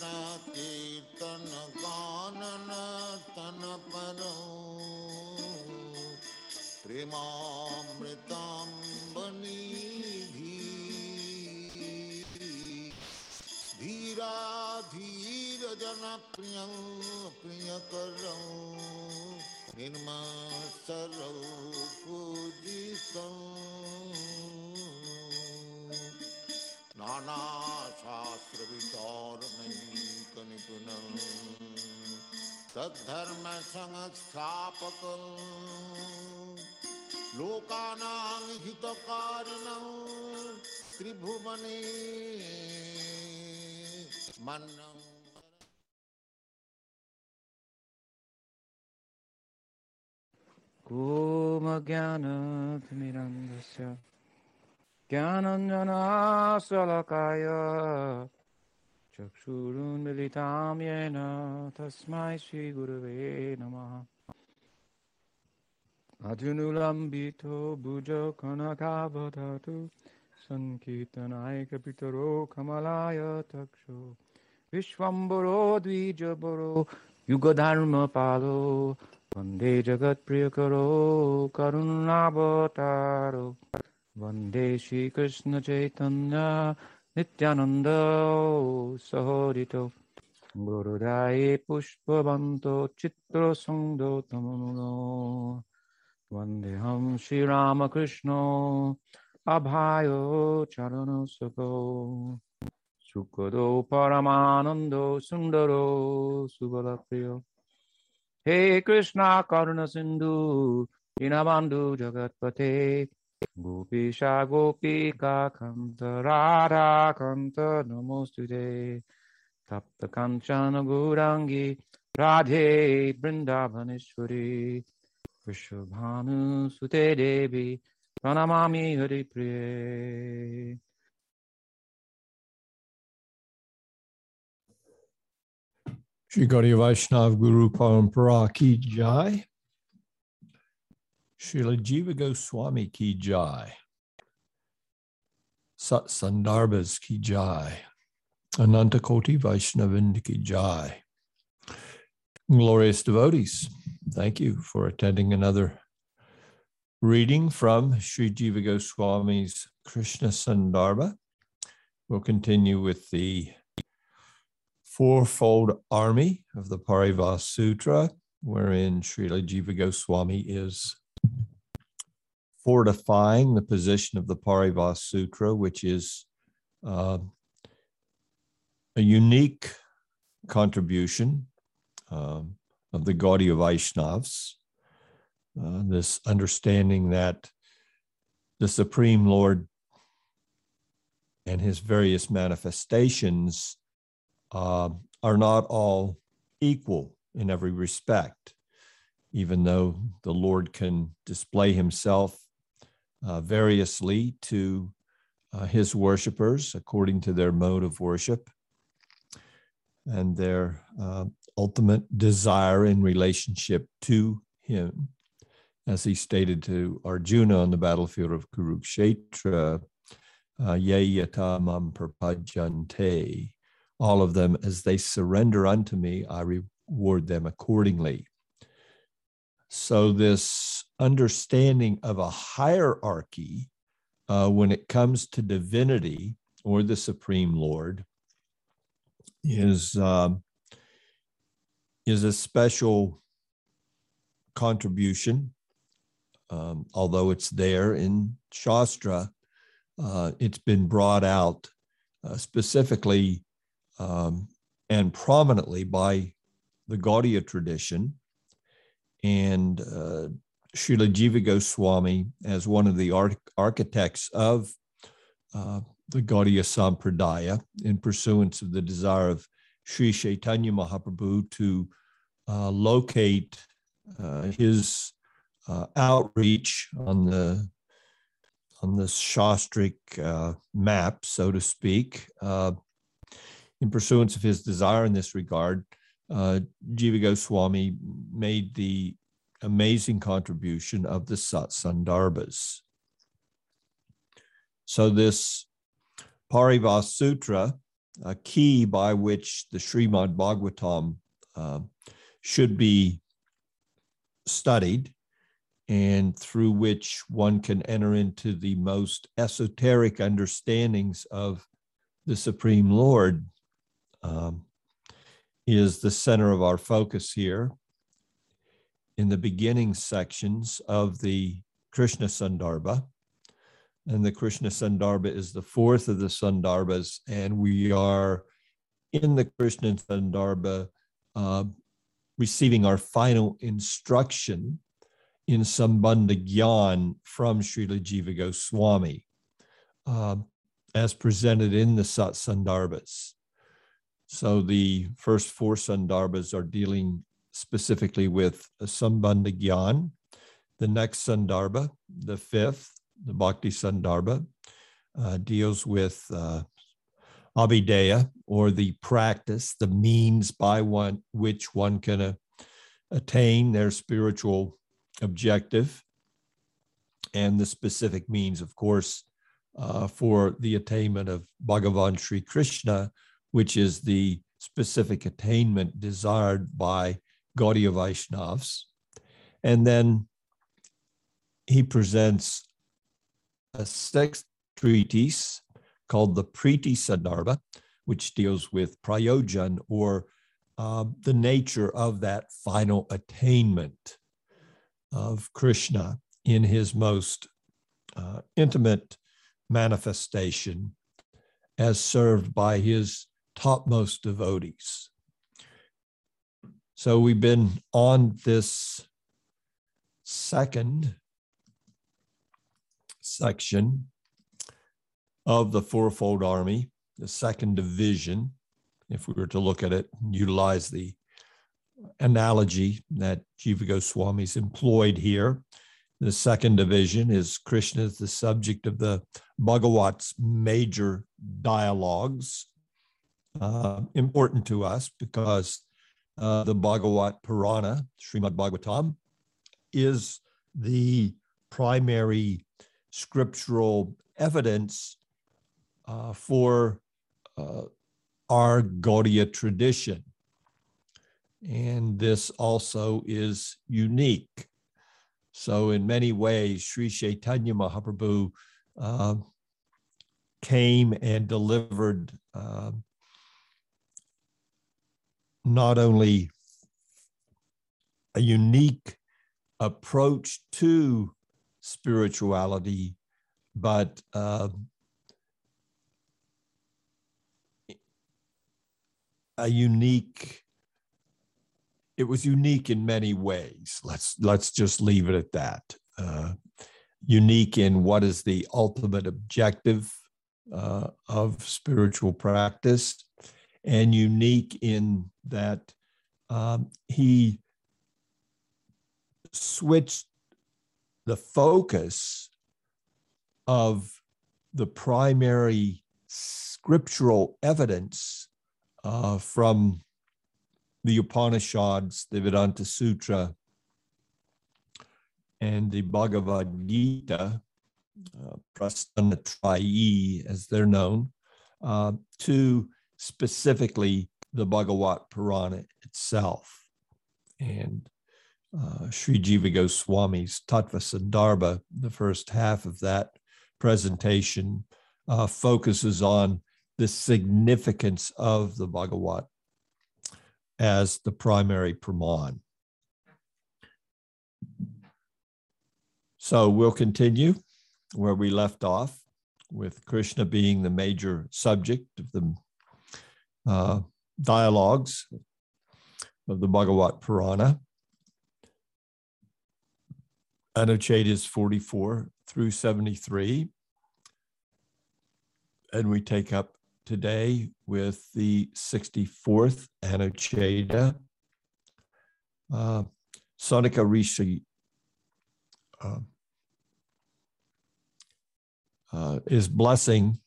कृष्ण कीर्तन गानन तन पर। प्रेमामृतम बनी धीरा धीर जन प्रिय प्रिय कर। निर्मसर पूजित नाना शास्त्र विचार निपुण तद्धर्म संस्थापक लोकानां हितकारिणं त्रिभुवने मन्नं ज्ञानतिमिरन्दस्य ज्ञानञ्जनाशलकाय चक्षुरुन्मिलितां येन तस्मै श्रीगुरवे नमः अधुनुलम्बितो भुजो कनकावधतु सङ्कीर्तनायकपितरो कमलाय तक्षो विश्वम्बरो द्विजबरो युगधर्मपालो वन्दे जगत्प्रियकरो करुणावतारो वन्दे Sri Krishna Chaitanya Nityananda Sahorito Gurudai Pushpavanto Chitra Sangdo Tamamuno Vandeham Sri Ramakrishno Abhayo Charano Sako Sukado Paramanando Sundaro Subalapriyo Hey Krishna Karuna Sindhu Jagatpati. Jagatpate Gopisha Gopika Kanta Radha Kanta Namaste Tapta Kanchana Gaurangi Radhe Vrindavaneshwari. Vrishabhanu Sute Devi Pranamami Hari Priye Shri Gaudiya Vaishnav Guru Parampara Ki Jai. Srila Jiva Goswami Ki Jai. Sat Sandarbhas Ki Jai. Ananta Koti Vaishnavind Ki Jai. Glorious devotees, thank you for attending another reading from Sri Jiva Goswami's Krishna Sandarbha. We'll continue with the fourfold army of the Parivas Sutra, wherein Srila Jiva Goswami is fortifying the position of the Parivas Sutra, which is uh, a unique contribution um, of the Gaudiya Vaishnavas. Uh, this understanding that the Supreme Lord and his various manifestations uh, are not all equal in every respect, even though the Lord can display himself uh, variously to uh, his worshipers according to their mode of worship and their uh, ultimate desire in relationship to him. As he stated to Arjuna on the battlefield of Kurukshetra, uh, Ye yata all of them as they surrender unto me, I reward them accordingly. So, this understanding of a hierarchy uh, when it comes to divinity or the Supreme Lord is um, is a special contribution. Um, although it's there in Shastra, uh, it's been brought out uh, specifically um, and prominently by the Gaudiya tradition. And uh, Srila Jiva Goswami, as one of the arch- architects of uh, the Gaudiya Sampradaya, in pursuance of the desire of Sri Chaitanya Mahaprabhu to uh, locate uh, his uh, outreach on the on the Shastric uh, map, so to speak. Uh, in pursuance of his desire in this regard, uh, Jiva Goswami made the amazing contribution of the Satsandarbhas. So this Parivas Sutra a key by which the Srimad Bhagavatam uh, should be studied and through which one can enter into the most esoteric understandings of the Supreme Lord, um, is the center of our focus here. In the beginning sections of the Krishna Sandarbha, and the Krishna Sandarbha is the fourth of the Sandarbhas, and we are in the Krishna Sandarbha uh, receiving our final instruction in Sambandha Gyan from Srila Jiva Goswami, uh, as presented in the Sat Sandarbhas. So the first four Sandarbhas are dealing specifically with Sambandha Gyan. The next Sandarbha, the fifth, the Bhakti Sandarbha, uh, deals with uh, or the practice, the means by one which one can uh, attain their spiritual objective, and the specific means, of course, uh, for the attainment of Bhagavan Sri Krishna, which is the specific attainment desired by Gaudiya Vaishnavas. And then he presents a sixth treatise called the Priti Sandarbha, which deals with prayojan or uh, the nature of that final attainment of Krishna in his most uh, intimate manifestation as served by his topmost devotees. So we've been on this second section of the fourfold army, the second division, if we were to look at it, and utilize the analogy that Jiva Goswami's employed here. The second division is Krishna is the subject of the Bhagavat's major dialogues, uh, important to us because uh, the Bhagavat Purana, Srimad Bhagavatam, is the primary scriptural evidence uh, for uh, our Gaudiya tradition. And this also is unique. So, in many ways, Sri Chaitanya Mahaprabhu uh, came and delivered not only a unique approach to spirituality, but uh, a unique it was unique in many ways. Let's let's just leave it at that. Uh, unique in what is the ultimate objective uh, of spiritual practice and unique in that um, he switched the focus of the primary scriptural evidence uh, from the Upanishads, the Vedanta Sutra, and the Bhagavad Gita, uh, as they're known, uh, to specifically the Bhagavat Purana itself. And uh, Sri Jiva Goswami's Tattva Sandarbha, the first half of that presentation, uh, focuses on the significance of the Bhagavat as the primary Praman. So we'll continue where we left off with Krishna being the major subject of the uh, dialogues of the Bhagavat Purana. Anuchedas 44 through 73. And we take up today with the 64th Anucheda. Uh, Sonika Rishi uh, uh, is blessing.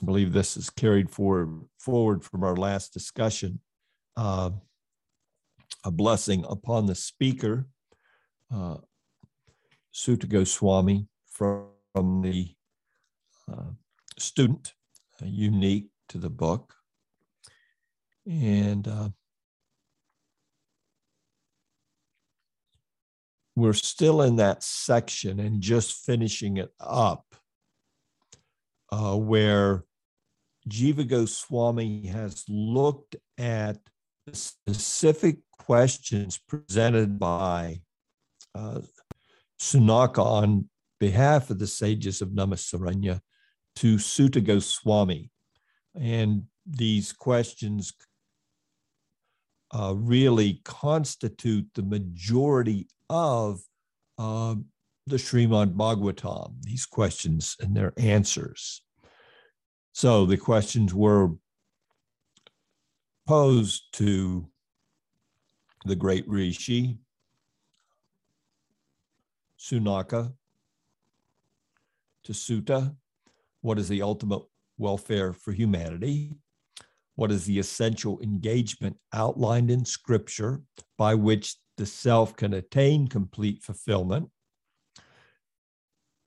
I believe this is carried forward, forward from our last discussion. Uh, a blessing upon the speaker, uh, Suta Goswami, from, from the uh, student unique to the book. And uh, we're still in that section and just finishing it up uh, where Jiva Goswami has looked at the specific questions presented by uh, Sunaka on behalf of the sages of Naimisharanya to Suta Goswami. And these questions uh, really constitute the majority of uh, the Srimad Bhagavatam, these questions and their answers. So the questions were posed to the great Rishi, Sunaka, to Suta, what is the ultimate welfare for humanity? What is the essential engagement outlined in scripture by which the self can attain complete fulfillment?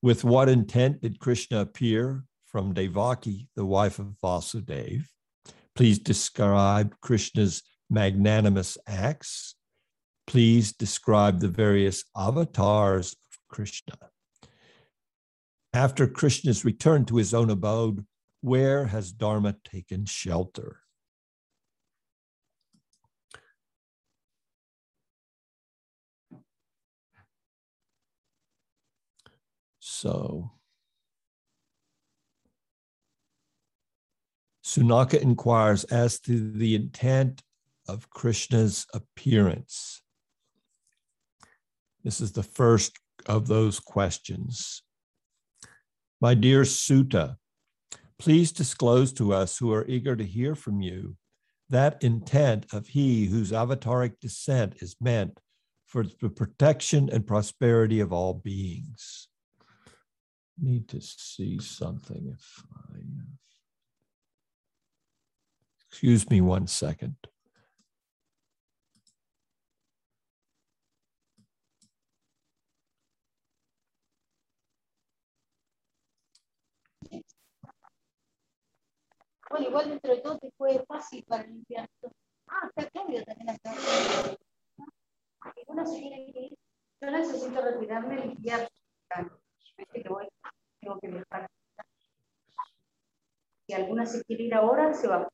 With what intent did Krishna appear from Devaki, the wife of Vasudeva? Please describe Krishna's magnanimous acts. Please describe the various avatars of Krishna. After Krishna's return to his own abode, where has Dharma taken shelter? So, Sunaka inquires as to the intent of Krishna's appearance. This is the first of those questions. My dear Suta, please disclose to us who are eager to hear from you that intent of he whose avataric descent is meant for the protection and prosperity of all beings. Need to see something if I. Uh, Excuse me one second. Bueno, igual dentro de todo fue fácil para limpiar. Ah, está Claudio también acá. Alguna se tiene que ir. Yo necesito retirarme y limpiar. Que voy, tengo que viajar. Si alguna se quiere ir ahora, se va.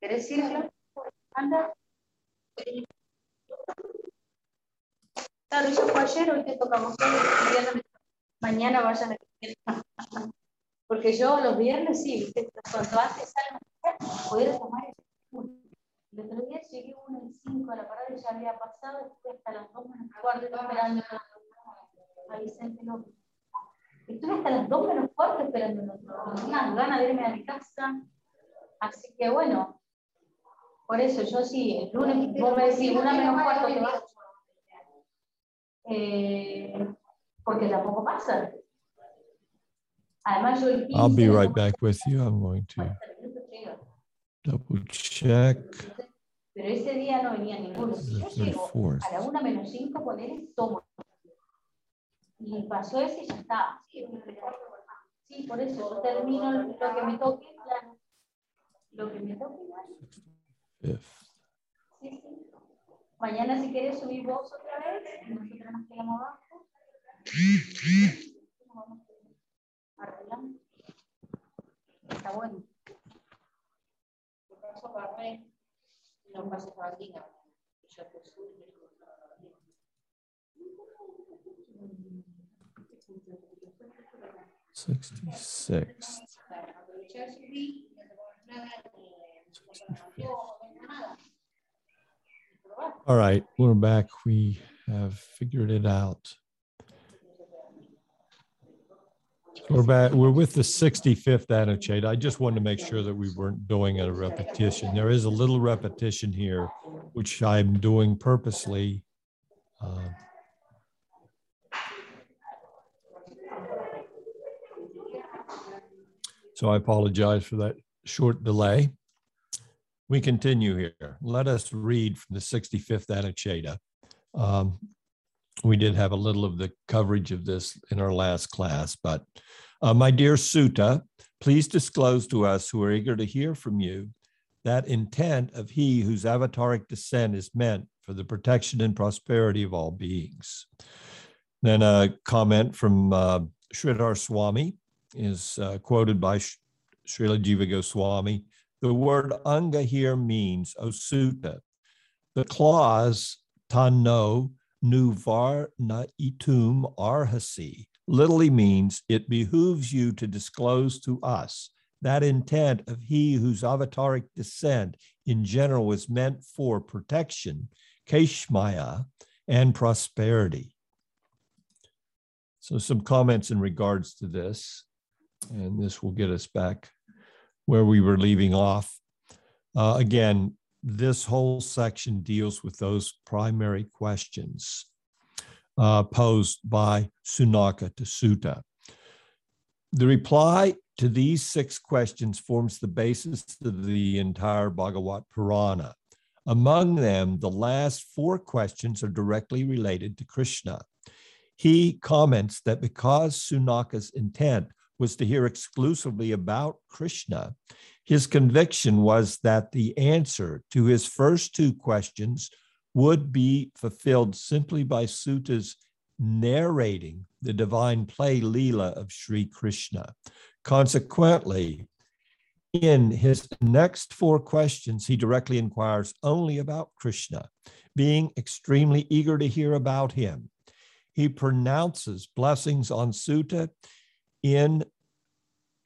Querés irla, anda. Claro, eso fue ayer, hoy te tocamos mañana vayan a porque yo los viernes sí, cuanto antes salgo, poder tomar el El otro día llegué uno y cinco a la parada y ya había pasado, estuve hasta las dos menos cuarto esperando a Vicente López. Estuve hasta las dos menos cuarto esperando unas ganas de irme a mi casa. Así que bueno, por eso yo sí, el lunes, vos me decís, una menos cuarto te vas. Eh, porque tampoco pasa. Además, yo el 15 I'll be right back with you. I'm going to 40 minutos llega. double check. Pero ese día no venía ninguno. Si is yo the llego 34th. a la una menos cinco, poner tomo. Y pasó ese y ya está. Sí, por eso yo termino lo que me toque. Lo que me toque. fifth. Mañana si quieres subir vos otra vez, nosotros nos quedamos abajo. Está bueno. Yo paso para red, no paso para el día. Yo te subo. Sixty-six. All right, we're back. We have figured it out. We're back. We're with the 65th Anucheda. I just wanted to make sure that we weren't doing a repetition. There is a little repetition here, which I'm doing purposely. Uh, So I apologize for that short delay. We continue here. Let us read from the 65th Anucheta. Um, we did have a little of the coverage of this in our last class, but Uh, my dear Suta, please disclose to us who are eager to hear from you that intent of he whose avataric descent is meant for the protection and prosperity of all beings. Then a comment from uh, Sridhar Swami is uh, quoted by Sh- Srila Jiva Goswami. The word anga here means, Osuta. The clause tanno nu var na itum arhasi literally means it behooves you to disclose to us that intent of he whose avataric descent in general was meant for protection, kshemaya, and prosperity. So, some comments in regards to this, and this will get us back where we were leaving off. Uh, again, this whole section deals with those primary questions uh, posed by Sunaka to Suta. The reply to these six questions forms the basis of the entire Bhagavat Purana. Among them, the last four questions are directly related to Krishna. He comments that because Sunaka's intent was to hear exclusively about Krishna, his conviction was that the answer to his first two questions would be fulfilled simply by Suta's narrating the divine play Leela of Sri Krishna. Consequently, in his next four questions, he directly inquires only about Krishna, being extremely eager to hear about him. He pronounces blessings on Suta in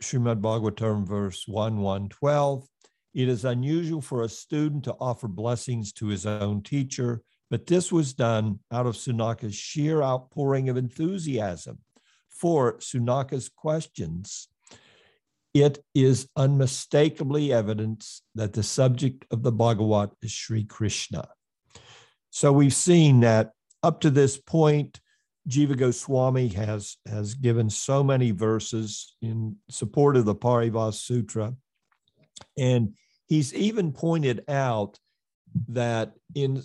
Srimad Bhagavatam, verse 1 112. It is unusual for a student to offer blessings to his own teacher, but this was done out of Sunaka's sheer outpouring of enthusiasm for Sunaka's questions. It is unmistakably evidence that the subject of the Bhagavat is Sri Krishna. So we've seen that up to this point, Jiva Goswami has, has given so many verses in support of the Paribhasa Sutra. And he's even pointed out that in,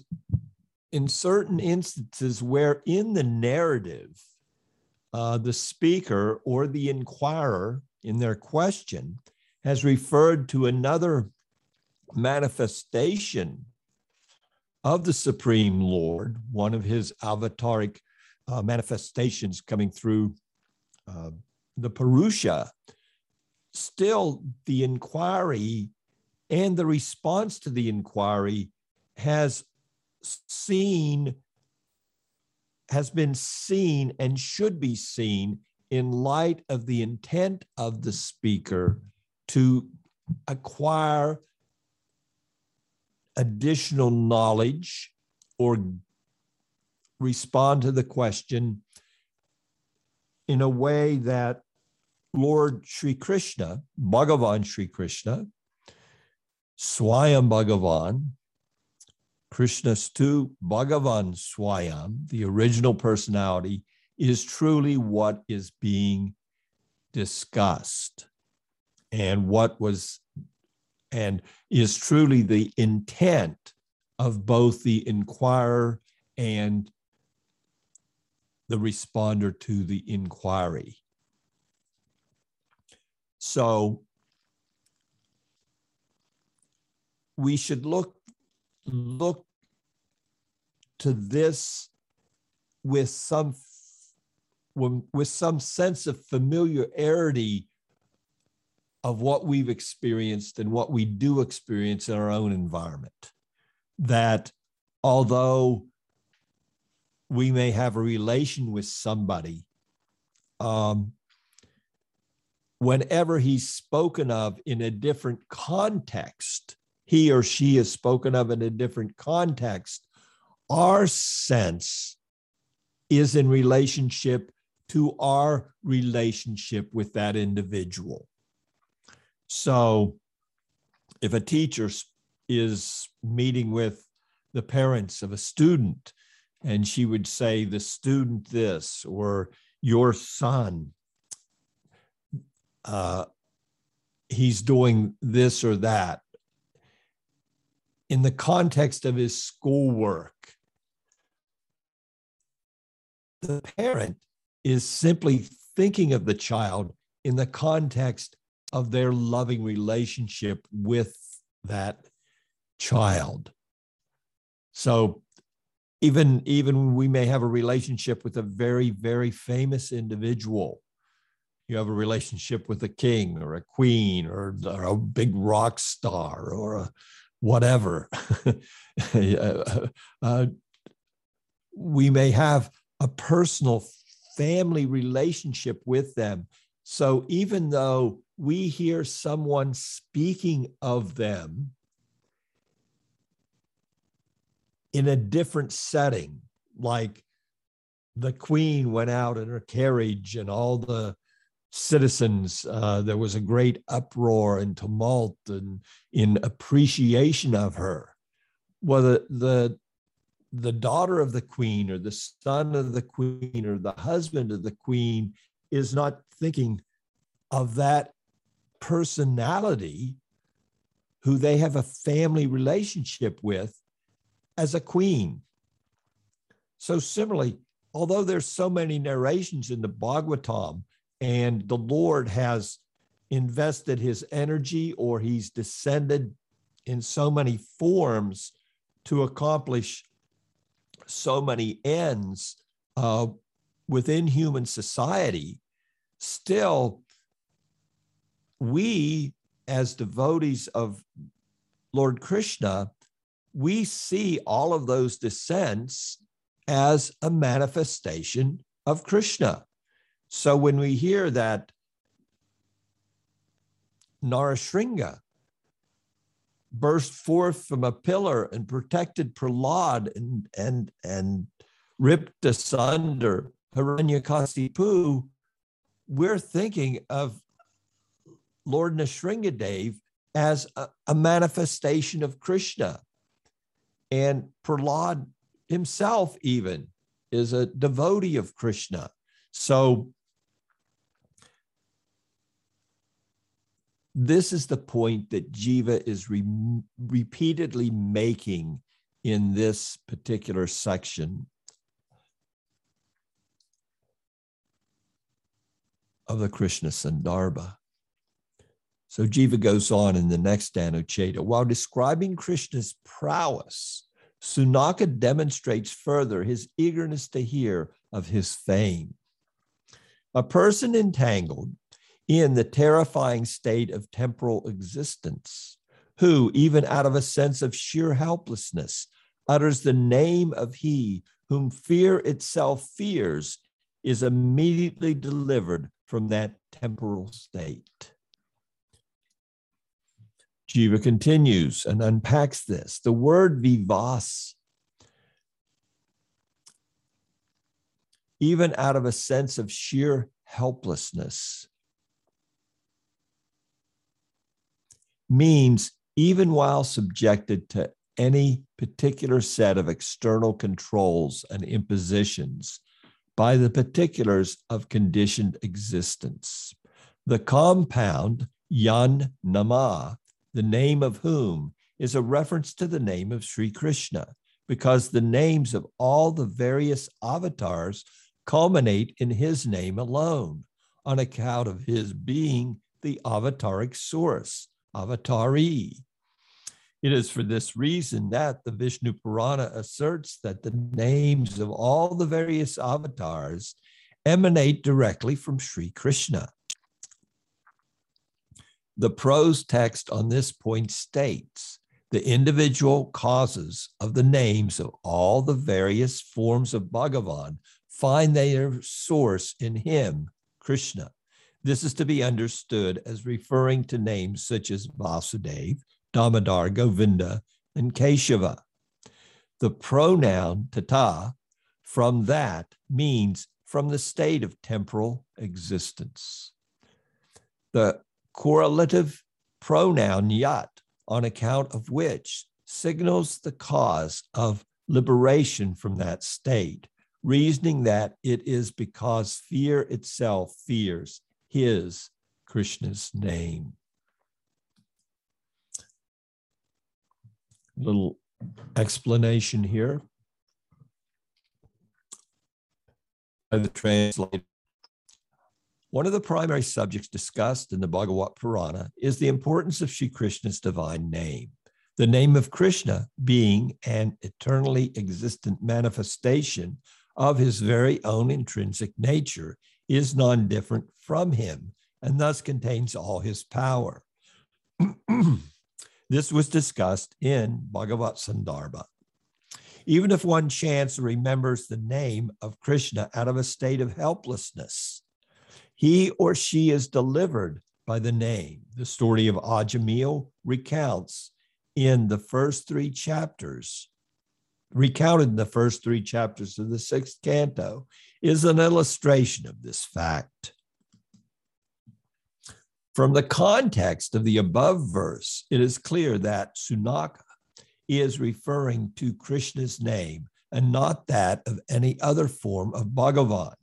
in certain instances where in the narrative, uh, the speaker or the inquirer in their question has referred to another manifestation of the Supreme Lord, one of his avataric uh, manifestations coming through uh, the Purusha, still the inquiry and the response to the inquiry has seen, has been seen and should be seen in light of the intent of the speaker to acquire additional knowledge or respond to the question in a way that Lord Sri Krishna, Bhagavan Sri Krishna, Swayam Bhagavan, Krishnastu Bhagavan Swayam, the original personality, is truly what is being discussed and what was and is truly the intent of both the inquirer and the responder to the inquiry. So we should look look to this with some with some sense of familiarity of what we've experienced and what we do experience in our own environment. That although we may have a relation with somebody, um, whenever he's spoken of in a different context, he or she is spoken of in a different context, our sense is in relationship to our relationship with that individual. So if a teacher is meeting with the parents of a student and she would say, the student this, or your son, uh, he's doing this or that. In the context of his schoolwork, the parent is simply thinking of the child in the context of their loving relationship with that child. So even even we may have a relationship with a very very famous individual. You have a relationship with a king or a queen or, or a big rock star or a whatever. Uh, we may have a personal family relationship with them. So even though we hear someone speaking of them in a different setting, like the queen went out in her carriage and all the citizens, uh, there was a great uproar and tumult and in appreciation of her. Well, the, the, the daughter of the queen or the son of the queen or the husband of the queen is not thinking of that personality who they have a family relationship with as a queen. So similarly, although there's so many narrations in the Bhagavatam and the Lord has invested his energy or he's descended in so many forms to accomplish so many ends uh, within human society, still, we as devotees of Lord Krishna we see all of those descents as a manifestation of Krishna. So when we hear that Narasingha burst forth from a pillar and protected Prahlad and, and, and ripped asunder Hiranyakasipu, we're thinking of Lord Nrsingadev as a, a manifestation of Krishna. And Prahlad himself, even, is a devotee of Krishna. So, this is the point that Jiva is re- repeatedly making in this particular section of the Krishna Sandarbha. So Jiva goes on in the next Anucheta. While describing Krishna's prowess, Sunaka demonstrates further his eagerness to hear of his fame. A person entangled in the terrifying state of temporal existence, who, even out of a sense of sheer helplessness, utters the name of he whom fear itself fears, is immediately delivered from that temporal state. Jiva continues and unpacks this. The word vivas, even out of a sense of sheer helplessness, means even while subjected to any particular set of external controls and impositions by the particulars of conditioned existence. The compound yan nama the name of whom is a reference to the name of Sri Krishna, because the names of all the various avatars culminate in his name alone, on account of his being the avataric source, avatari. It is for this reason that the Vishnu Purana asserts that the names of all the various avatars emanate directly from Sri Krishna. The prose text on this point states the individual causes of the names of all the various forms of Bhagavan find their source in him, Krishna. This is to be understood as referring to names such as Vasudev, Damodar, Govinda, and Keshava. The pronoun tata from that means from the state of temporal existence. The correlative pronoun yat, on account of which signals the cause of liberation from that state, reasoning that it is because fear itself fears his, Krishna's name. Little explanation here by the translator. One of the primary subjects discussed in the Bhagavat Purana is the importance of Sri Krishna's divine name. The name of Krishna being an eternally existent manifestation of his very own intrinsic nature is non different from him and thus contains all his power. this was discussed in Bhagavat Sandarbha. Even if one chants or remembers the name of Krishna out of a state of helplessness, he or she is delivered by the name. The story of Ajamil recounts in the first three chapters, recounted in the first three chapters of the sixth canto, is an illustration of this fact. From the context of the above verse, it is clear that Sunaka is referring to Krishna's name and not that of any other form of Bhagavan.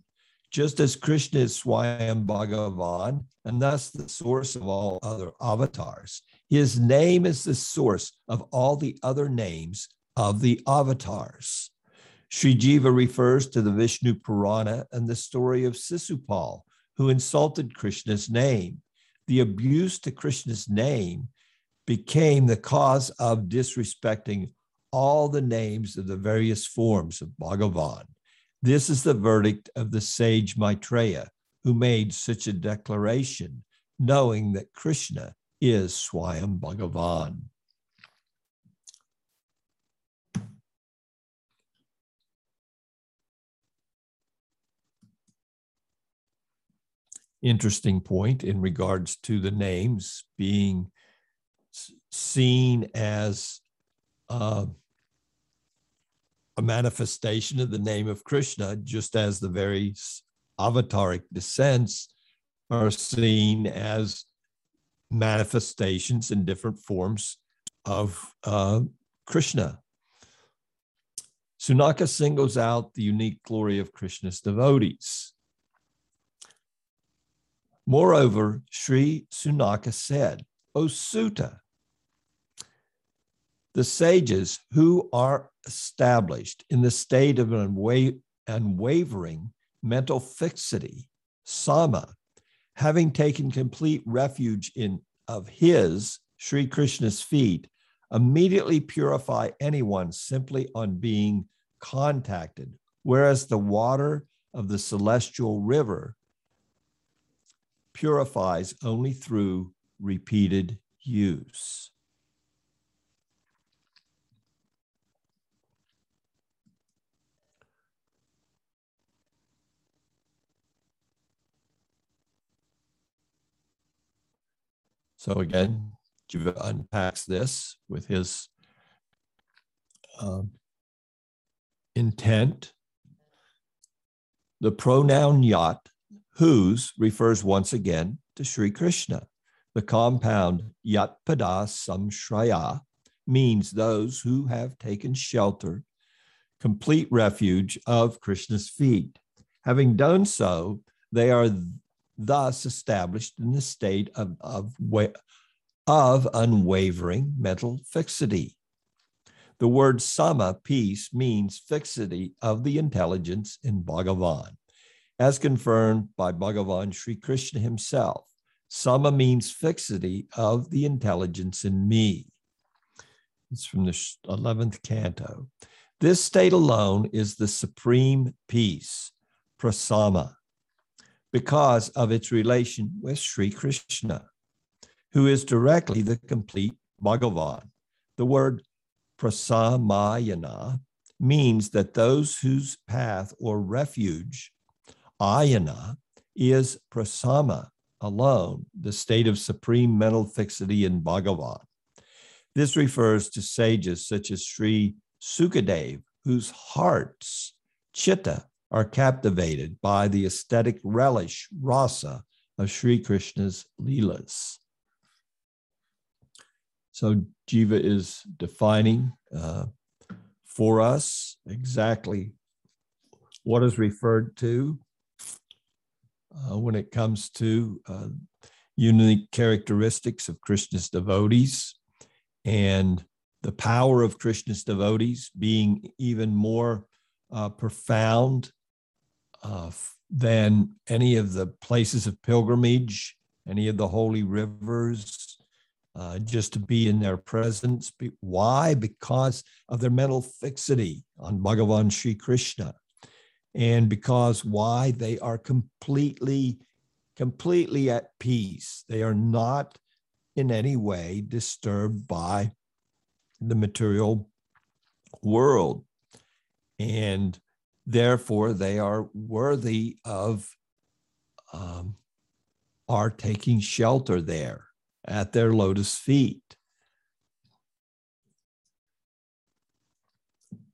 Just as Krishna is Swayam Bhagavan and thus the source of all other avatars, his name is the source of all the other names of the avatars. Sri Jiva refers to the Vishnu Purana and the story of Sisupal, who insulted Krishna's name. The abuse to Krishna's name became the cause of disrespecting all the names of the various forms of Bhagavan. This is the verdict of the sage Maitreya, who made such a declaration, knowing that Krishna is Swayam Bhagavan. Interesting point in regards to the names being seen as uh, a manifestation of the name of Krishna, just as the various avataric descents are seen as manifestations in different forms of uh, Krishna. Sunaka singles out the unique glory of Krishna's devotees. Moreover, Sri Sunaka said, O Suta, the sages who are established in the state of an unwavering mental fixity, sama, having taken complete refuge in of his Sri Krishna's feet, immediately purify anyone simply on being contacted, whereas the water of the celestial river purifies only through repeated use. So again, Jiva unpacks this with his um, intent. The pronoun yat, whose, refers once again to Sri Krishna. The compound yat pada samshraya means those who have taken shelter, complete refuge of Krishna's feet. Having done so, they are thus established in the state of, of, of unwavering mental fixity. The word sama, peace, means fixity of the intelligence in Bhagavan, as confirmed by Bhagavan Sri Krishna himself. Sama means fixity of the intelligence in me. It's from the 11th canto. This state alone is the supreme peace, prasama, because of its relation with Sri Krishna, who is directly the complete Bhagavan. The word prasamayana means that those whose path or refuge, ayana, is prasama alone, the state of supreme mental fixity in Bhagavan. This refers to sages such as Sri Sukadev, whose hearts, chitta, are captivated by the aesthetic relish, rasa, of Sri Krishna's Leelas. So Jiva is defining uh, for us exactly what is referred to uh, when it comes to uh, unique characteristics of Krishna's devotees and the power of Krishna's devotees being even more uh, profound uh, than any of the places of pilgrimage, any of the holy rivers, uh, just to be in their presence. Why? Because of their mental fixity on Bhagavan Sri Krishna. And because why? They are completely, completely at peace. They are not in any way disturbed by the material world. And therefore, they are worthy of um, are taking shelter there at their lotus feet.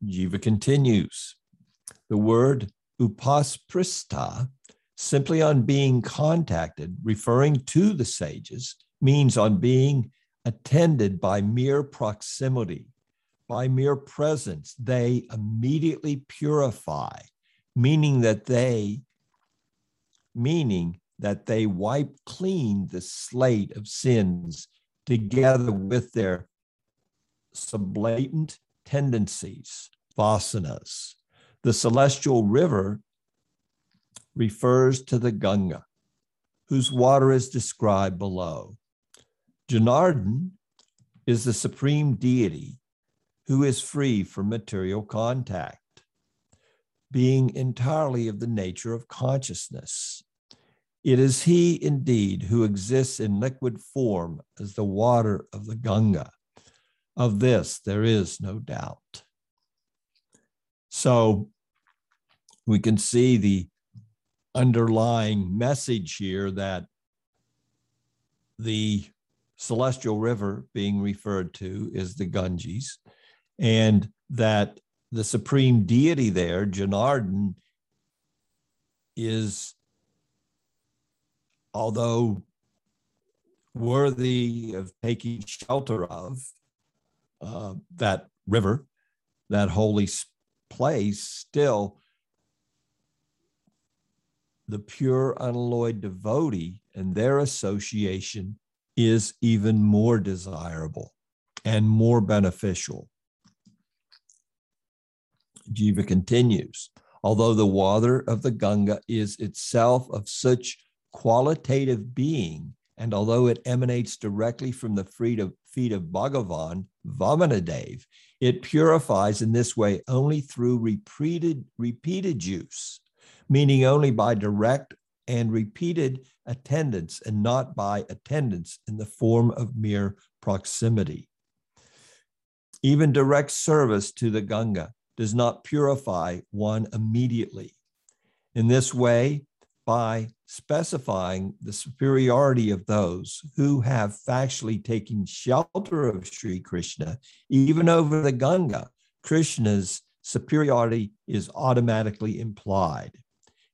Jiva continues. The word upasprista, simply on being contacted, referring to the sages, means on being attended by mere proximity, by mere presence. They immediately purify, meaning that they, meaning that they wipe clean the slate of sins together with their sublatent tendencies, vasanas. The celestial river refers to the Ganga, whose water is described below. Janardhan is the supreme deity who is free from material contact, being entirely of the nature of consciousness. It is he indeed who exists in liquid form as the water of the Ganga. Of this, there is no doubt. So we can see the underlying message here that the celestial river being referred to is the Ganges, and that the supreme deity there, Janardhan, is, although worthy of taking shelter of uh, that river, that holy place, still the pure unalloyed devotee and their association is even more desirable and more beneficial. Jiva continues, although the water of the Ganga is itself of such qualitative being, and although it emanates directly from the feet of, feet of Bhagavan, Vamanadev, it purifies in this way only through repeated, repeated use, meaning only by direct and repeated attendance and not by attendance in the form of mere proximity. Even direct service to the Ganga does not purify one immediately. In this way, by specifying the superiority of those who have factually taken shelter of Sri Krishna, even over the Ganga, Krishna's superiority is automatically implied.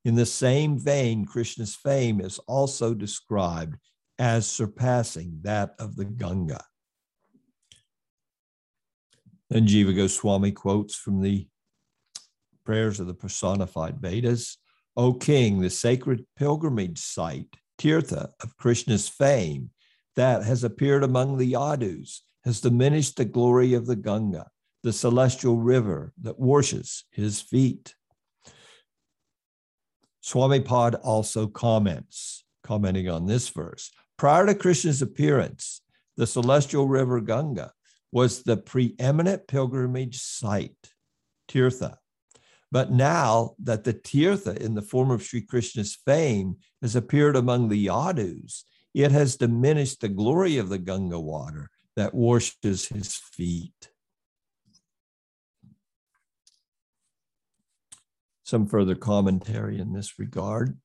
In the same vein, Krishna's fame is also described as surpassing that of the Ganga. Then Jiva Goswami quotes from the prayers of the personified Vedas O king, the sacred pilgrimage site, Tirtha of Krishna's fame, that has appeared among the Yadus, has diminished the glory of the Ganga, the celestial river that washes his feet. Swami Pad also comments, commenting on this verse. Prior to Krishna's appearance, the celestial river Ganga was the preeminent pilgrimage site, Tirtha. But now that the Tirtha in the form of Sri Krishna's fame has appeared among the Yadus, it has diminished the glory of the Ganga water that washes his feet. Some further commentary in this regard.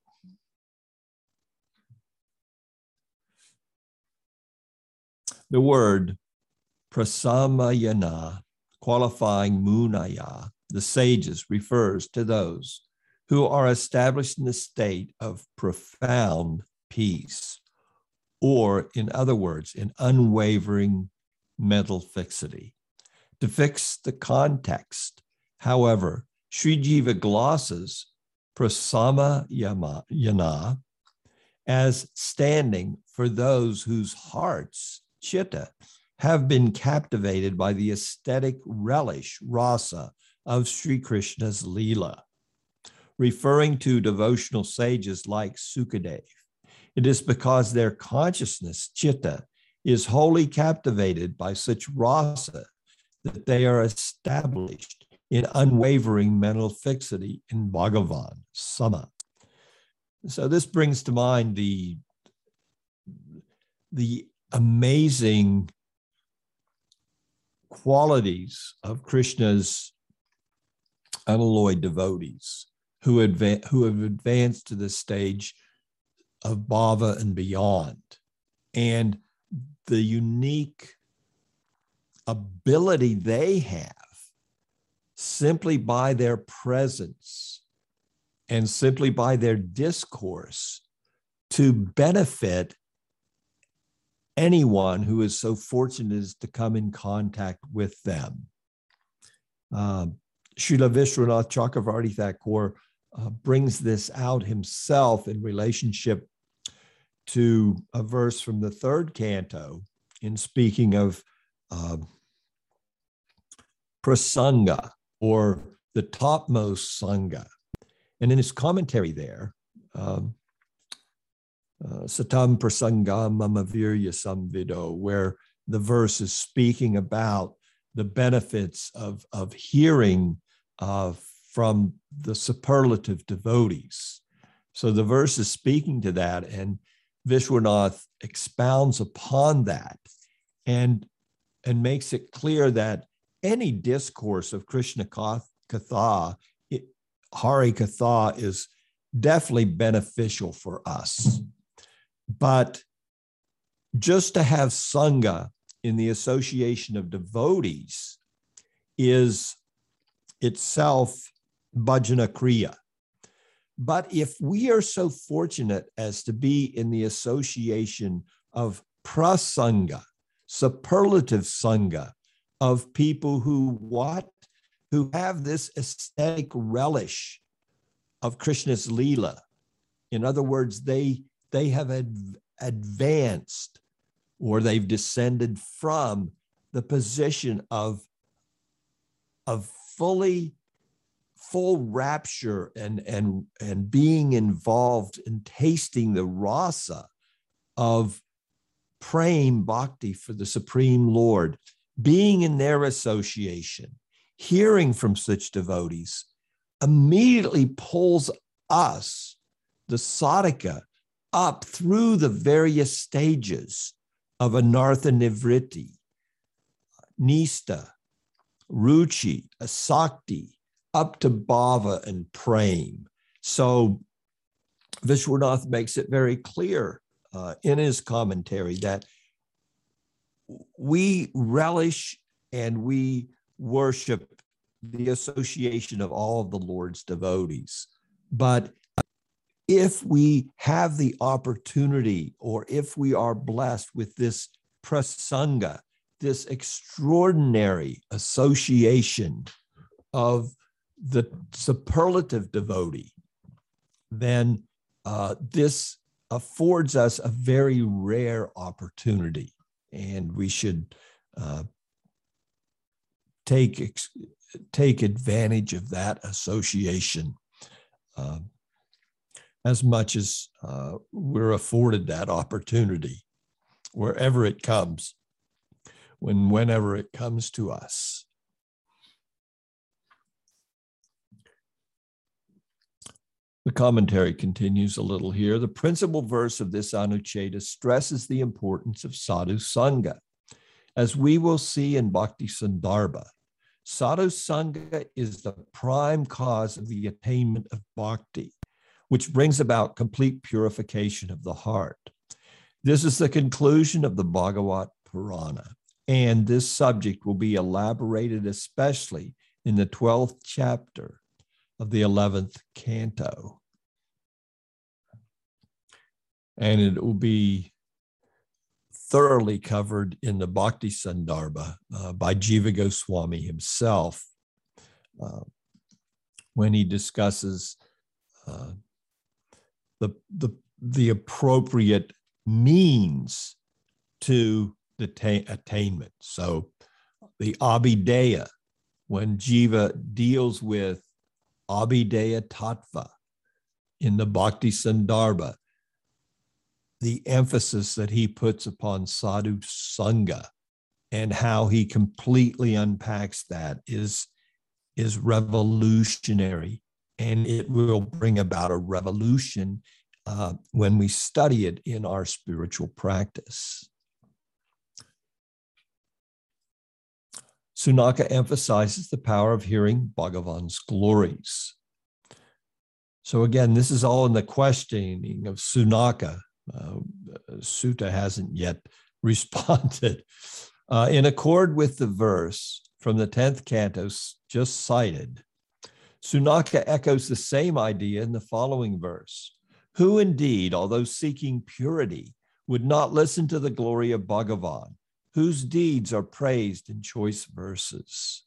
The word prasamayana, qualifying munaya, the sages, refers to those who are established in a state of profound peace, or in other words, in unwavering mental fixity. To fix the context, however, Sri Jiva glosses prasamayana as standing for those whose hearts, chitta, have been captivated by the aesthetic relish, rasa, of Sri Krishna's Leela. referring to devotional sages like Sukadev. It is because their consciousness, chitta, is wholly captivated by such rasa that they are established in unwavering mental fixity in Bhagavan, Sama. So this brings to mind the, the amazing qualities of Krishna's unalloyed devotees who, adva- who have advanced to the stage of bhava and beyond. And the unique ability they have simply by their presence and simply by their discourse to benefit anyone who is so fortunate as to come in contact with them. Um, Srila Vishwanath Chakravarti Thakur uh, brings this out himself in relationship to a verse from the third canto in speaking of uh, prasanga or the topmost sangha. And in his commentary there, um, uh, Satam prasanga mamavirya samvido, where the verse is speaking about the benefits of, of hearing uh, from the superlative devotees. So the verse is speaking to that, and Vishwanath expounds upon that and, and makes it clear that any discourse of Krishna Katha, Hari Katha, is definitely beneficial for us. But just to have Sangha in the association of devotees is itself bhajana kriya. But if we are so fortunate as to be in the association of prasanga, superlative sangha, of people who what? Who have this aesthetic relish of Krishna's Leela. In other words, they, they have ad- advanced or they've descended from the position of, of fully full rapture and and and being involved in tasting the rasa of prema bhakti for the supreme lord being in their association hearing from such devotees immediately pulls us the sadhaka up through the various stages of anartha nivritti nishtha ruchi asakti up to bhava and prem. So Vishwanath makes it very clear uh, in his commentary that we relish and we worship the association of all of the Lord's devotees. But if we have the opportunity or if we are blessed with this prasanga, this extraordinary association of the superlative devotee, then uh, this affords us a very rare opportunity, and we should uh, take take advantage of that association uh, as much as uh, we're afforded that opportunity, wherever it comes, when whenever it comes to us. The commentary continues a little here. The principal verse of this Anucheda stresses the importance of sadhu sangha. As we will see in Bhakti Sandarbha, sadhu sangha is the prime cause of the attainment of bhakti, which brings about complete purification of the heart. This is the conclusion of the Bhagavat Purana, and this subject will be elaborated especially in the 12th chapter of the 11th canto and it will be thoroughly covered in the Bhakti Sandarbha uh, by Jiva Goswami himself uh, when he discusses uh, the, the, the appropriate means to the ta- attainment. So the Abhideya, when Jiva deals with Abhideya Tattva in the Bhakti Sandarbha, the emphasis that he puts upon sadhu sangha and how he completely unpacks that is, is revolutionary. And it will bring about a revolution uh, when we study it in our spiritual practice. Sunaka emphasizes the power of hearing Bhagavan's glories. So, again, this is all in the questioning of Sunaka. Uh, Suta hasn't yet responded. Uh, in accord with the verse from the 10th canto just cited, Sunaka echoes the same idea in the following verse Who indeed, although seeking purity, would not listen to the glory of Bhagavan, whose deeds are praised in choice verses.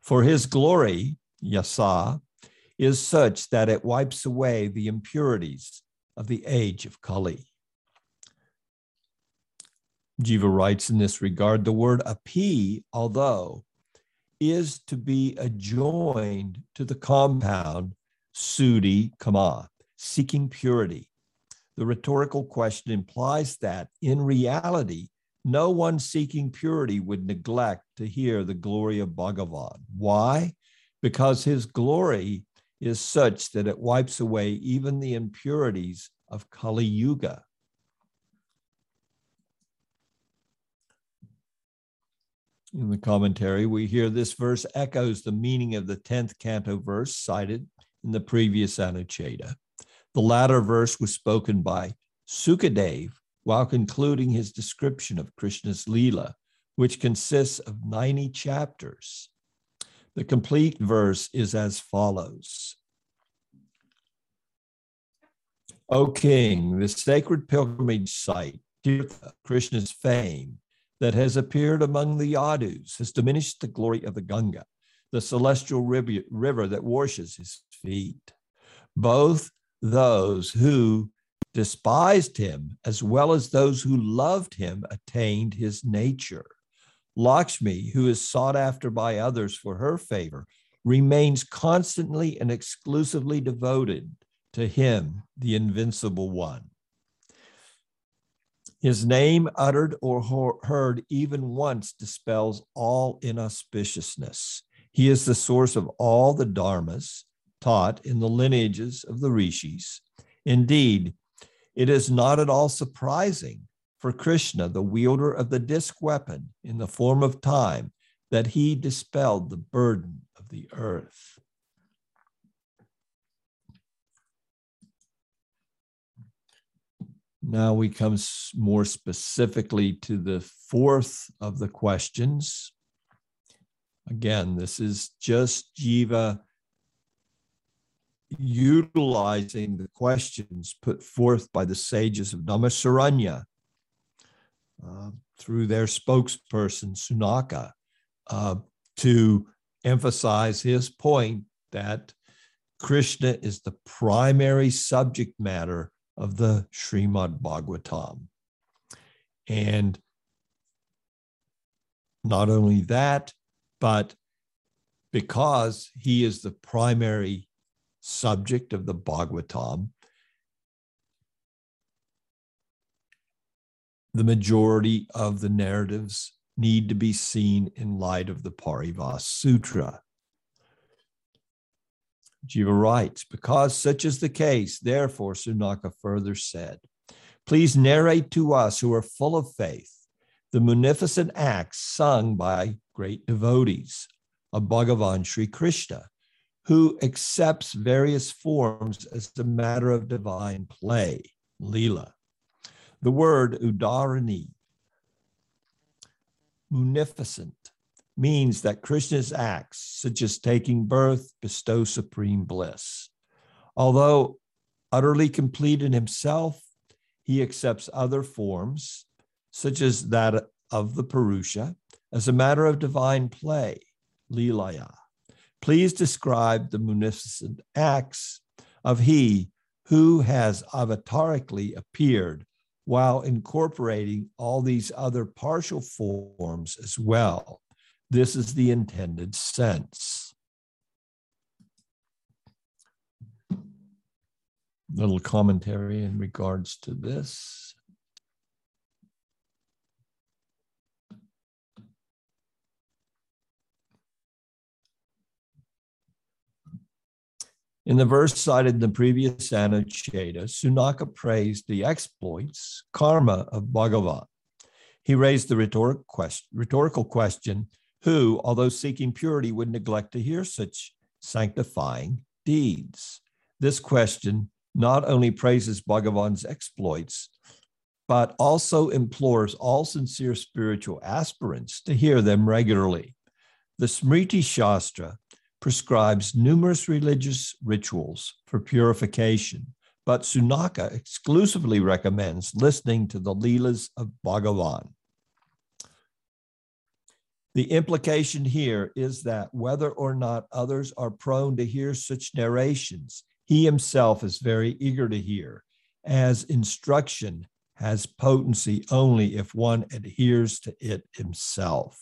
For his glory, yasa, is such that it wipes away the impurities of the age of Kali. Jiva writes in this regard the word api, although, is to be adjoined to the compound sudi kama, seeking purity. The rhetorical question implies that in reality, no one seeking purity would neglect to hear the glory of Bhagavan. Why? Because his glory is such that it wipes away even the impurities of Kali Yuga. In the commentary, we hear this verse echoes the meaning of the 10th canto verse cited in the previous Anucheda. The latter verse was spoken by Sukadev while concluding his description of Krishna's Leela, which consists of 90 chapters. The complete verse is as follows O king, the sacred pilgrimage site, Krishna's fame, that has appeared among the Yadus has diminished the glory of the Ganga, the celestial river that washes his feet. Both those who despised him, as well as those who loved him, attained his nature. Lakshmi, who is sought after by others for her favor, remains constantly and exclusively devoted to him, the invincible one. His name, uttered or heard even once, dispels all inauspiciousness. He is the source of all the dharmas taught in the lineages of the rishis. Indeed, it is not at all surprising for Krishna, the wielder of the disk weapon in the form of time, that he dispelled the burden of the earth. Now we come more specifically to the fourth of the questions. Again, this is just Jiva utilizing the questions put forth by the sages of Naimisharanya uh, through their spokesperson, Sunaka, uh, to emphasize his point that Krishna is the primary subject matter of the Srimad Bhagavatam. And not only that, but because he is the primary subject of the Bhagavatam, the majority of the narratives need to be seen in light of the Paribhasa Sutra. Jiva writes, because such is the case, therefore, Sunaka further said, please narrate to us who are full of faith the munificent acts sung by great devotees of Bhagavan Sri Krishna who accepts various forms as a matter of divine play, lila. The word udarani, munificent, means that Krishna's acts, such as taking birth, bestow supreme bliss. Although utterly complete in himself, he accepts other forms, such as that of the Purusha, as a matter of divine play, lilaya. Please describe the munificent acts of he who has avatarically appeared while incorporating all these other partial forms as well. This is the intended sense. little commentary in regards to this. In the verse cited in the previous Anucheda, Sunaka praised the exploits, karma of Bhagavan. He raised the rhetoric quest, rhetorical question who, although seeking purity, would neglect to hear such sanctifying deeds? This question not only praises Bhagavan's exploits, but also implores all sincere spiritual aspirants to hear them regularly. The Smriti Shastra prescribes numerous religious rituals for purification, but Sunaka exclusively recommends listening to the Leelas of Bhagavan. The implication here is that whether or not others are prone to hear such narrations, he himself is very eager to hear, as instruction has potency only if one adheres to it himself.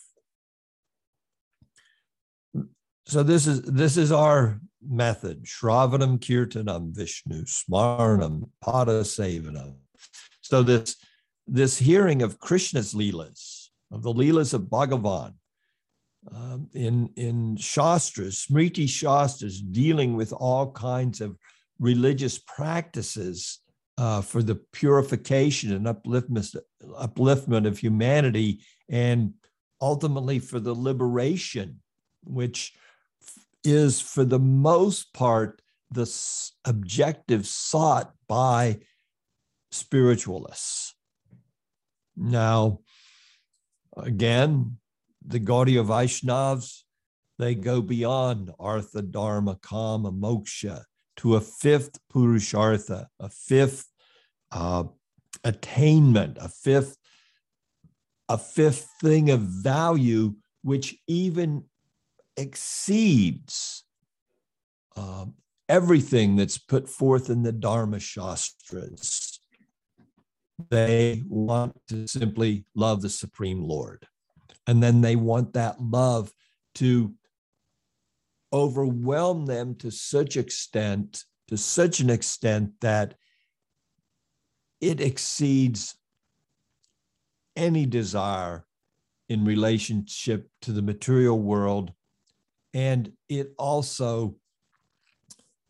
So this is this is our method: Shravanam Kirtanam Vishnu Smaranam Padasevanam. So this this hearing of Krishna's leelas, of the leelas of Bhagavan, um, in in Shastras, Smriti Shastras, dealing with all kinds of religious practices uh, for the purification and upliftment upliftment of humanity, and ultimately for the liberation, which is for the most part the objective sought by spiritualists. Now, again, the Gaudiya Vaishnavas, they go beyond Artha, Dharma, Kama, Moksha to a fifth Purushartha, a fifth uh, attainment, a fifth, a fifth thing of value, which even exceeds uh, everything that's put forth in the Dharma Shastras. They want to simply love the Supreme Lord. And then they want that love to overwhelm them to such extent, to such an extent that it exceeds any desire in relationship to the material world and it also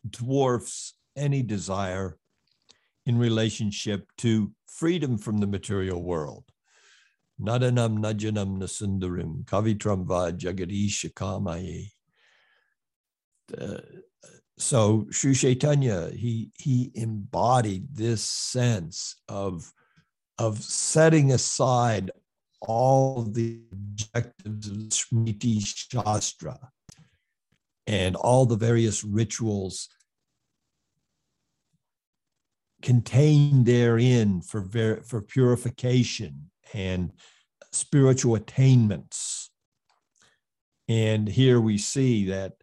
dwarfs any desire in relationship to freedom from the material world. Nadanam najanam nasundarim kavitram va jagadisha kamaye. Uh, so Sri Chaitanya, he, he embodied this sense of, of setting aside all the objectives of Smriti Shastra and all the various rituals contained therein for, ver- for purification and spiritual attainments. And here we see that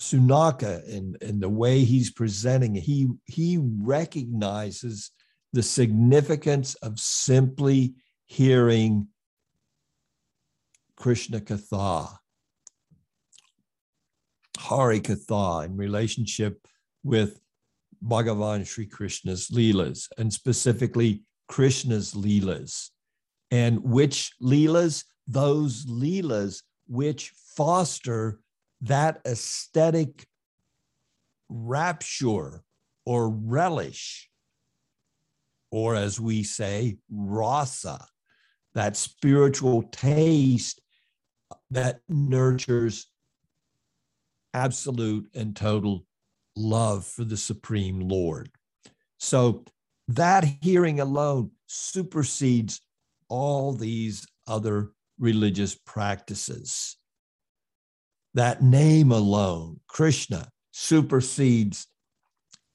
Sunaka and, and the way he's presenting, he, he recognizes the significance of simply hearing Krishna Katha Hari Katha in relationship with Bhagavan Sri Krishna's Leelas, and specifically Krishna's Leelas. And which Leelas? Those Leelas which foster that aesthetic rapture or relish, or as we say, rasa, that spiritual taste that nurtures absolute and total love for the Supreme Lord. So that hearing alone supersedes all these other religious practices. That name alone, Krishna, supersedes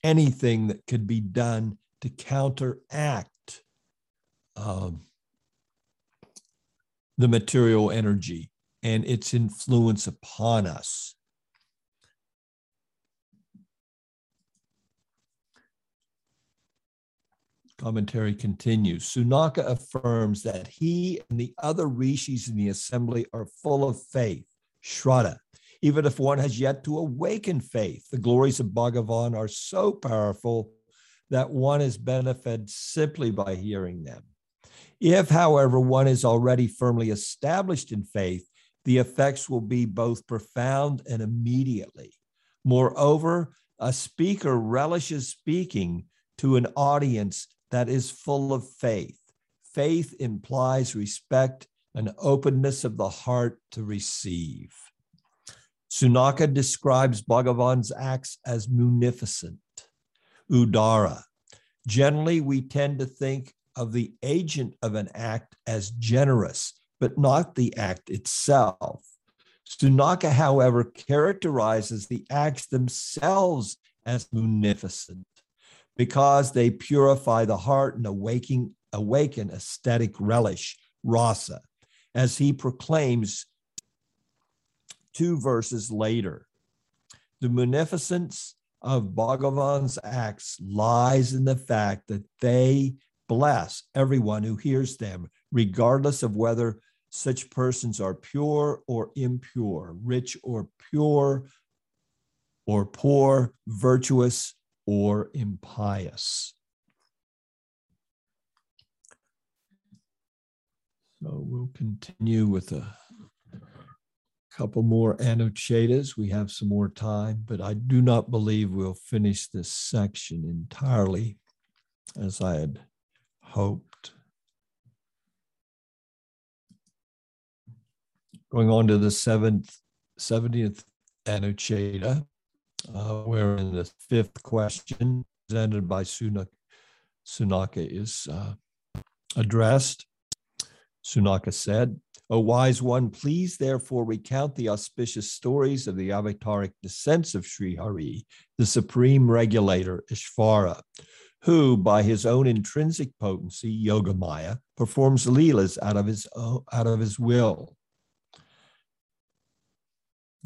anything that could be done to counteract um, the material energy and its influence upon us. Commentary continues. Sunaka affirms that he and the other rishis in the assembly are full of faith, shraddha. Even if one has yet to awaken faith, the glories of Bhagavan are so powerful that one is benefited simply by hearing them. If, however, one is already firmly established in faith, the effects will be both profound and immediately. Moreover, a speaker relishes speaking to an audience that is full of faith. Faith implies respect and openness of the heart to receive. Sunaka describes Bhagavan's acts as munificent, udara. Generally, we tend to think of the agent of an act as generous, but not the act itself. Sunaka, however, characterizes the acts themselves as munificent because they purify the heart and awaken, aesthetic relish, rasa, as he proclaims two verses later. The munificence of Bhagavan's acts lies in the fact that they bless everyone who hears them, regardless of whether such persons are pure or impure, rich or pure, or poor, virtuous or impious. So we'll continue with a couple more Anuchedas. We have some more time, but I do not believe we'll finish this section entirely as I had hoped. Going on to the seventh, 70th Anucheda, uh, wherein the fifth question presented by Sunaka, Sunaka is uh, addressed. Sunaka said, O wise one, please therefore recount the auspicious stories of the avataric descents of Sri Hari, the supreme regulator Ishvara, who, by his own intrinsic potency, Yogamaya, performs leelas out of his, out of his will.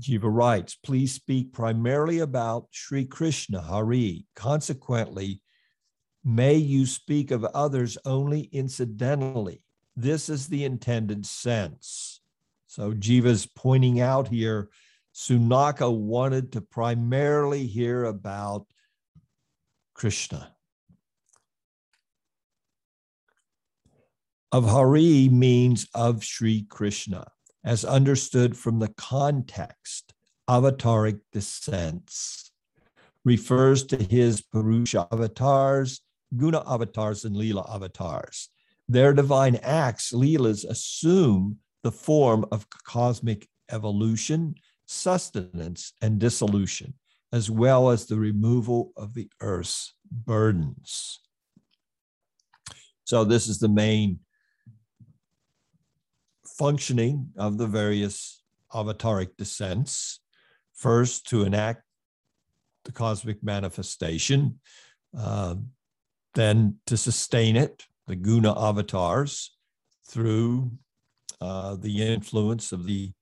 Jiva writes, please speak primarily about Sri Krishna Hari. Consequently, may you speak of others only incidentally. This is the intended sense. So Jiva's pointing out here, Sunaka wanted to primarily hear about Krishna. Of Hari means of Sri Krishna as understood from the context, avataric descents refers to his Purusha avatars, Guna avatars, and Leela avatars. Their divine acts, Leelas, assume the form of cosmic evolution, sustenance, and dissolution, as well as the removal of the earth's burdens. So, this is the main functioning of the various avataric descents. First, to enact the cosmic manifestation, uh, then to sustain it, the guna avatars, through uh, the influence of the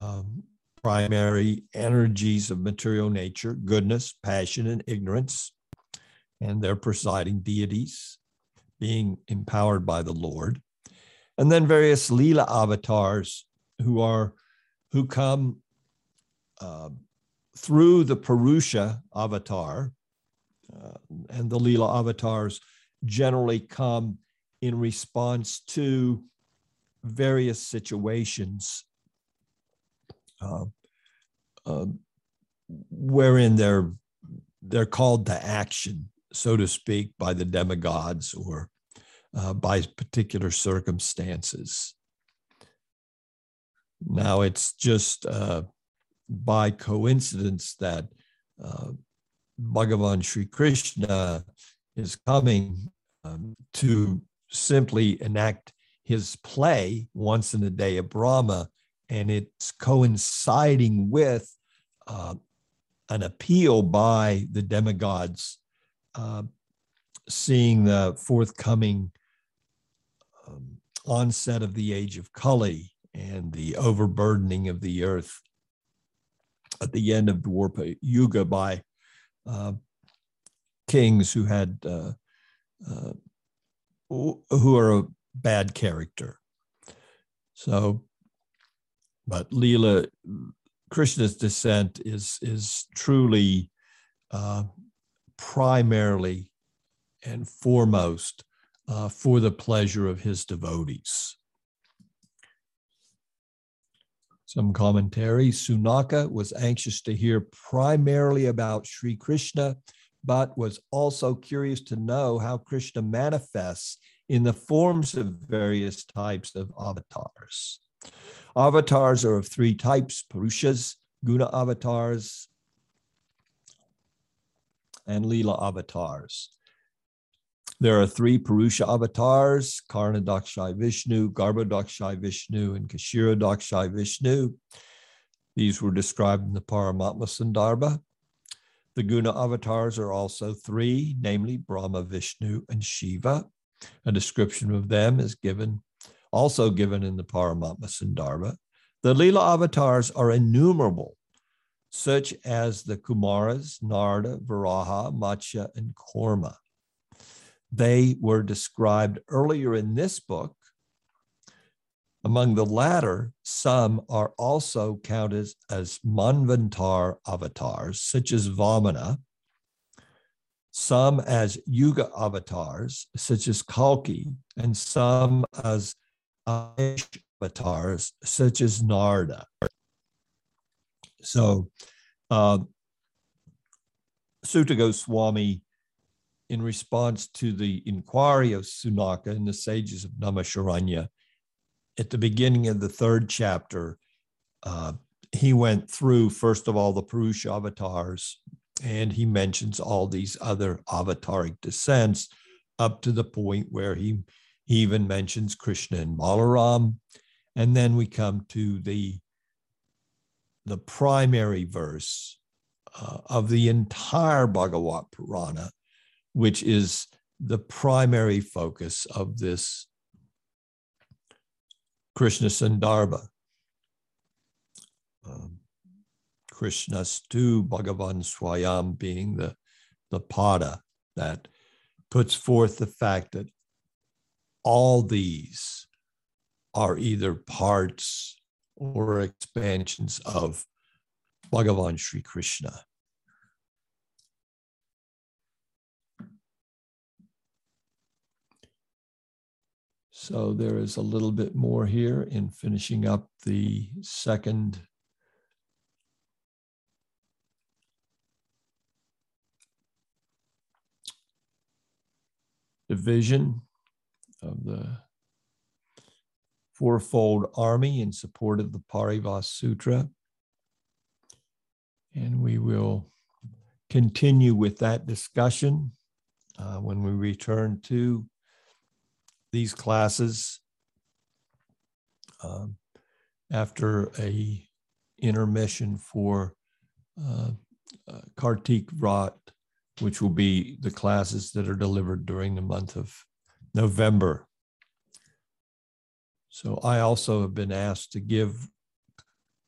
um, primary energies of material nature, goodness, passion, and ignorance, and their presiding deities being empowered by the Lord and then various Leela avatars who are who come uh, through the Purusha avatar, uh, and the Leela avatars generally come in response to various situations uh, um, wherein they're they're called to action, so to speak, by the demigods or uh, by particular circumstances. Now, it's just uh, by coincidence that uh, Bhagavan Sri Krishna is coming um, to simply enact his play once in a day of Brahma, and it's coinciding with uh, an appeal by the demigods, uh, seeing the forthcoming onset of the age of Kali and the overburdening of the earth at the end of Dwapara Yuga by uh, kings who had uh, uh, who are a bad character. So, but Leela Krishna's descent is is truly uh, primarily and foremost uh, for the pleasure of his devotees. Some commentary Sunaka was anxious to hear primarily about Sri Krishna, but was also curious to know how Krishna manifests in the forms of various types of avatars. Avatars are of three types Purushas, Guna avatars, and Leela avatars. There are three Purusha avatars Karanodakashayi Vishnu, Garbhodakashayi Vishnu, and Kshirodakashayi Vishnu. These were described in the Paramatma Sandarbha. The Guna avatars are also three, namely Brahma, Vishnu, and Shiva. A description of them is given, also given in the Paramatma Sandarbha. The Leela avatars are innumerable, such as the Kumaras, Narda, Varaha, Matsya, and Kurma. They were described earlier in this book. Among the latter, some are also counted as Manvantar avatars, such as Vamana, some as Yuga avatars, such as Kalki, and some as avatars, such as Narda. So, uh, Suta Goswami, in response to the inquiry of Sunaka and the sages of Naimisharanya, at the beginning of the third chapter, uh, he went through, first of all, the Purusha avatars, and he mentions all these other avataric descents up to the point where he, he even mentions Krishna and Balaram. And then we come to the, the primary verse uh, of the entire Bhagavat Purana, which is the primary focus of this Krishna Sandarbha. Um, Krishnastu Bhagavan Swayam being the, the pada that puts forth the fact that all these are either parts or expansions of Bhagavan Sri Krishna. So there is a little bit more here in finishing up the second division of the fourfold army in support of the Paribhasa Sutra. And we will continue with that discussion uh, when we return to these classes um, after a intermission for uh, uh, Kartik Vrat, which will be the classes that are delivered during the month of November. So I also have been asked to give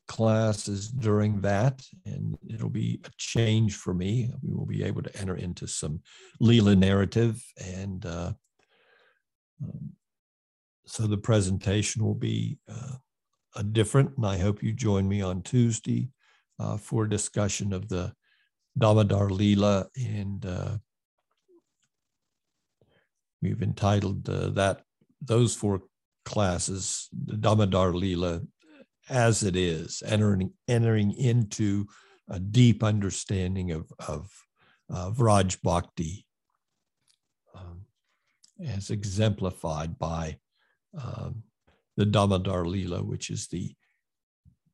classes during that, and it'll be a change for me. We will be able to enter into some Leela narrative and uh, um, so the presentation will be uh, a different, and I hope you join me on Tuesday uh, for a discussion of the Damodar Leela, and uh, we've entitled uh, that those four classes, the Damodar Leela, as it is, entering entering into a deep understanding of of, of Raj Bhakti. Um, as exemplified by um, the Damodar Leela, which is the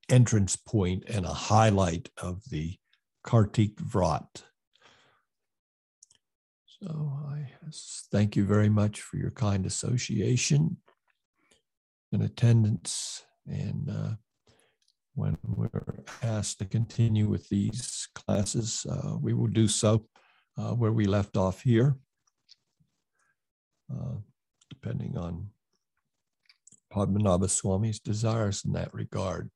entrance point and a highlight of the Kartik Vrat. So I thank you very much for your kind association and attendance. And uh, when we're asked to continue with these classes, uh, we will do so uh, where we left off here. Uh, depending on Padmanabha Swami's desires in that regard.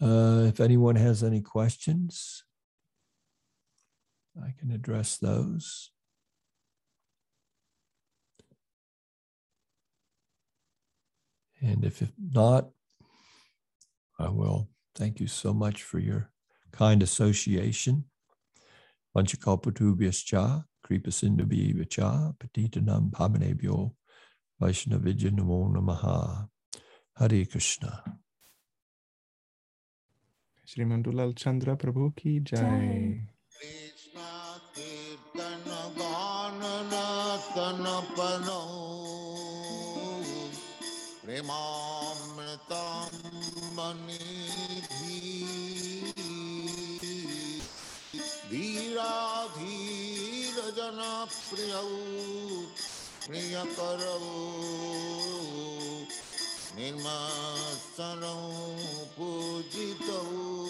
Uh, if anyone has any questions, I can address those. And if not, I will thank you so much for your kind association. Panchakalpatubhyascha Kripa Sindhu Vacha Patitanam Pamanebhyo Vaishnavijya Namo Namaha Hare Krishna. श्रीमान दुलाल चंद्र प्रभु की जय कृष्ण कीर्तन गान नतन पनो प्रेमामृतम मनिधि धीराधीर जन प्रिय प्रिय जनाप्रियौ प्रियकरौ। निर्मासरौ पूजितौ।